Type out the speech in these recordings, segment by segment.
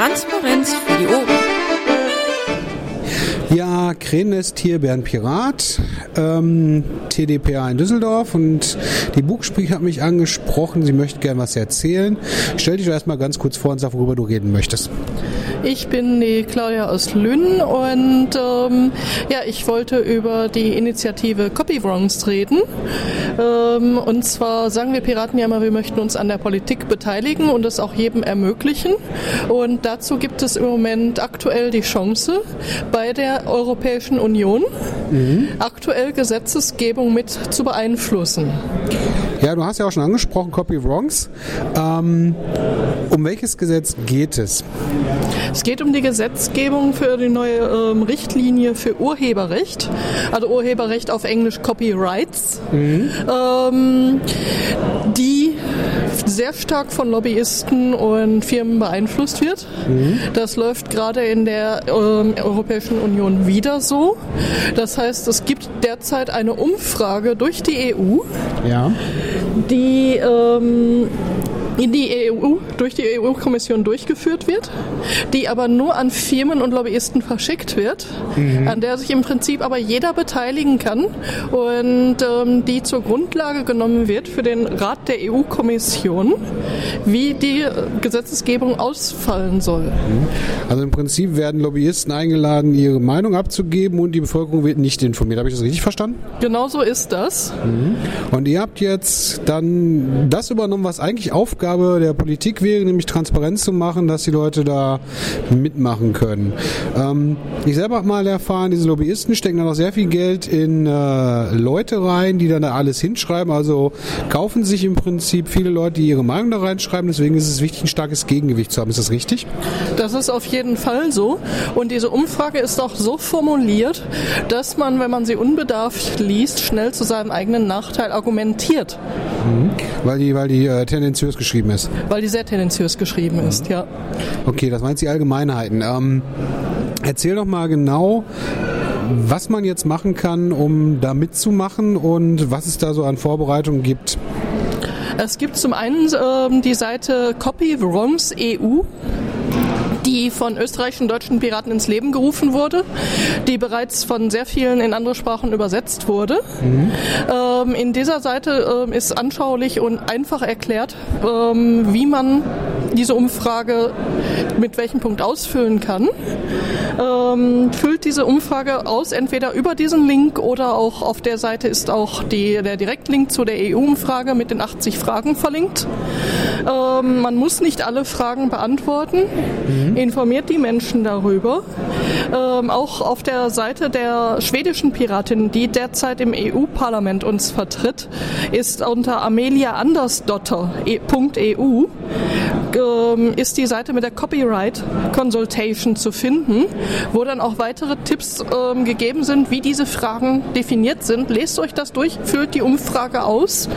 Transparenz für die Ohren. Hier, Bernd Pirat, ähm, TDPA in Düsseldorf und die Buchsprich hat mich angesprochen, sie möchte gern was erzählen. Stell dich doch erstmal ganz kurz vor und sag, worüber du reden möchtest. Ich bin die Claudia aus Lünn und ähm, ja, ich wollte über die Initiative Copywrongs reden. Ähm, und zwar sagen wir Piraten ja immer, wir möchten uns an der Politik beteiligen und es auch jedem ermöglichen. Und dazu gibt es im Moment aktuell die Chance, bei der Europäischen Union mhm. aktuell Gesetzesgebung mit zu beeinflussen. Ja, du hast ja auch schon angesprochen, Copy Wrongs. Ähm, um welches Gesetz geht es? Es geht um die Gesetzgebung für die neue ähm, Richtlinie für Urheberrecht, also Urheberrecht auf Englisch Copyrights, mhm. ähm, die sehr stark von Lobbyisten und Firmen beeinflusst wird. Mhm. Das läuft gerade in der ähm, Europäischen Union wieder so. Das heißt, es gibt derzeit eine Umfrage durch die EU, ja. die ähm, in die EU, durch die EU-Kommission durchgeführt wird, die aber nur an Firmen und Lobbyisten verschickt wird, mhm. an der sich im Prinzip aber jeder beteiligen kann und ähm, die zur Grundlage genommen wird für den Rat der EU-Kommission, wie die Gesetzesgebung ausfallen soll. Mhm. Also im Prinzip werden Lobbyisten eingeladen, ihre Meinung abzugeben und die Bevölkerung wird nicht informiert. Habe ich das richtig verstanden? Genau so ist das. Mhm. Und ihr habt jetzt dann das übernommen, was eigentlich Aufgabe Aufgabe der Politik wäre, nämlich Transparenz zu machen, dass die Leute da mitmachen können. Ähm, ich selber habe mal erfahren, diese Lobbyisten stecken da noch sehr viel Geld in äh, Leute rein, die dann da alles hinschreiben. Also kaufen sich im Prinzip viele Leute, die ihre Meinung da reinschreiben. Deswegen ist es wichtig, ein starkes Gegengewicht zu haben. Ist das richtig? Das ist auf jeden Fall so. Und diese Umfrage ist auch so formuliert, dass man, wenn man sie unbedarft liest, schnell zu seinem eigenen Nachteil argumentiert. Mhm. Weil die, weil die äh, tendenziös geschrieben geschrieben ist? Weil die sehr tendenziös geschrieben mhm. ist, ja. Okay, das meint die Allgemeinheiten. Ähm, erzähl doch mal genau, was man jetzt machen kann, um da mitzumachen und was es da so an Vorbereitungen gibt. Es gibt zum einen ähm, die Seite Copy Wrongs EU die von österreichischen deutschen Piraten ins Leben gerufen wurde, die bereits von sehr vielen in andere Sprachen übersetzt wurde. Mhm. Ähm, in dieser Seite ähm, ist anschaulich und einfach erklärt, ähm, wie man diese Umfrage mit welchem Punkt ausfüllen kann. Ähm, füllt diese Umfrage aus, entweder über diesen Link oder auch auf der Seite ist auch die, der Direktlink zu der EU-Umfrage mit den 80 Fragen verlinkt. Ähm, man muss nicht alle Fragen beantworten. Mhm. Informiert die Menschen darüber. Ähm, auch auf der Seite der schwedischen Piratin, die derzeit im EU-Parlament uns vertritt, ist unter Amelia Andersdotter.eu ähm, ist die Seite mit der Copyright Consultation zu finden, wo dann auch weitere Tipps ähm, gegeben sind, wie diese Fragen definiert sind. Lest euch das durch, füllt die Umfrage aus,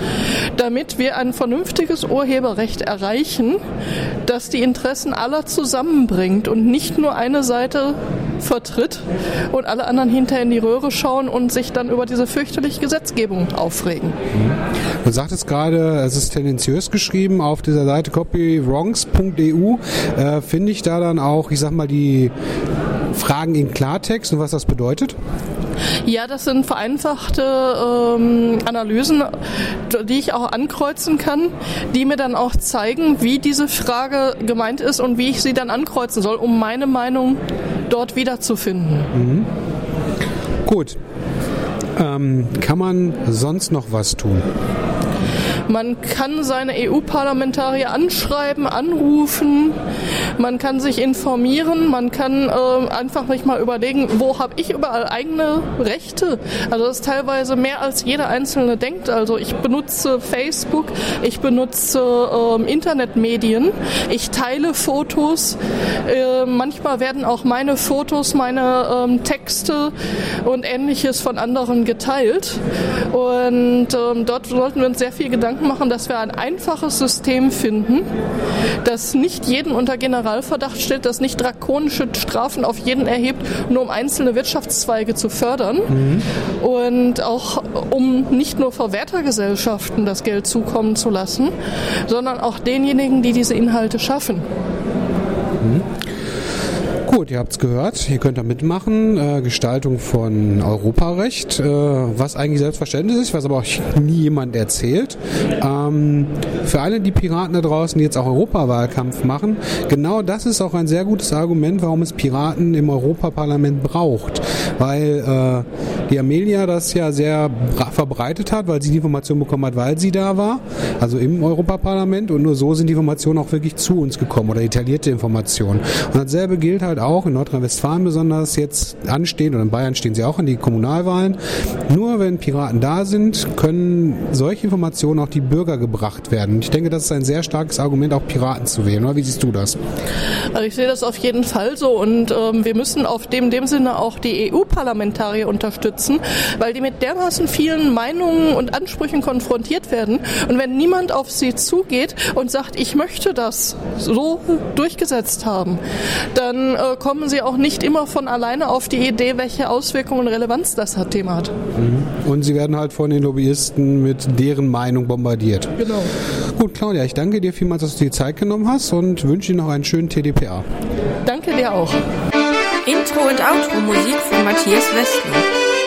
damit wir ein vernünftiges Urheberrecht erreichen, das die Interessen aller zusammenbringt und nicht nur eine Seite vertritt und alle anderen hinterher in die Röhre schauen und sich dann über diese fürchterliche Gesetzgebung aufregen. Du sagtest gerade, es ist tendenziös geschrieben auf dieser Seite copywrongs.eu. Äh, Finde ich da dann auch, ich sag mal, die Fragen in Klartext und was das bedeutet? Ja, das sind vereinfachte ähm, Analysen, die ich auch ankreuzen kann, die mir dann auch zeigen, wie diese Frage gemeint ist und wie ich sie dann ankreuzen soll, um meine Meinung dort wiederzufinden. Mhm. Gut. Ähm, kann man sonst noch was tun? Man kann seine EU-Parlamentarier anschreiben, anrufen, man kann sich informieren, man kann äh, einfach nicht mal überlegen, wo habe ich überall eigene Rechte. Also das ist teilweise mehr als jeder Einzelne denkt. Also ich benutze Facebook, ich benutze äh, Internetmedien, ich teile Fotos, äh, manchmal werden auch meine Fotos, meine ähm, Texte und ähnliches von anderen geteilt. Und ähm, dort sollten wir uns sehr viel Gedanken Gedanken machen, dass wir ein einfaches System finden, das nicht jeden unter Generalverdacht stellt, das nicht drakonische Strafen auf jeden erhebt, nur um einzelne Wirtschaftszweige zu fördern mhm. und auch um nicht nur Verwertergesellschaften das Geld zukommen zu lassen, sondern auch denjenigen, die diese Inhalte schaffen. Mhm. Gut, ihr habt es gehört, ihr könnt da mitmachen. Äh, Gestaltung von Europarecht, äh, was eigentlich selbstverständlich ist, was aber auch nie jemand erzählt. Ähm, für alle die Piraten da draußen, die jetzt auch Europawahlkampf machen, genau das ist auch ein sehr gutes Argument, warum es Piraten im Europaparlament braucht. Weil äh, die Amelia das ja sehr verbreitet hat, weil sie die Information bekommen hat, weil sie da war, also im Europaparlament und nur so sind die Informationen auch wirklich zu uns gekommen oder detaillierte Informationen. Und dasselbe gilt halt auch in Nordrhein-Westfalen besonders jetzt anstehen oder in Bayern stehen sie auch an die Kommunalwahlen. Nur wenn Piraten da sind, können solche Informationen auch die Bürger gebracht werden. Ich denke, das ist ein sehr starkes Argument, auch Piraten zu wählen. Oder wie siehst du das? Also ich sehe das auf jeden Fall so und ähm, wir müssen auf dem, dem Sinne auch die EU-Parlamentarier unterstützen, weil die mit dermaßen vielen Meinungen und Ansprüchen konfrontiert werden. Und wenn niemand auf sie zugeht und sagt, ich möchte das so durchgesetzt haben, dann äh, kommen sie auch nicht immer von alleine auf die Idee, welche Auswirkungen und Relevanz das Thema hat. Mhm. Und sie werden halt von den Lobbyisten mit deren Meinung bombardiert. Genau. Gut, Claudia, ich danke dir vielmals, dass du dir Zeit genommen hast und wünsche dir noch einen schönen TDPA. Danke dir auch. Intro und Outro Musik von Matthias Westner.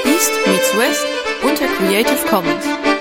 East meets West unter Creative Commons.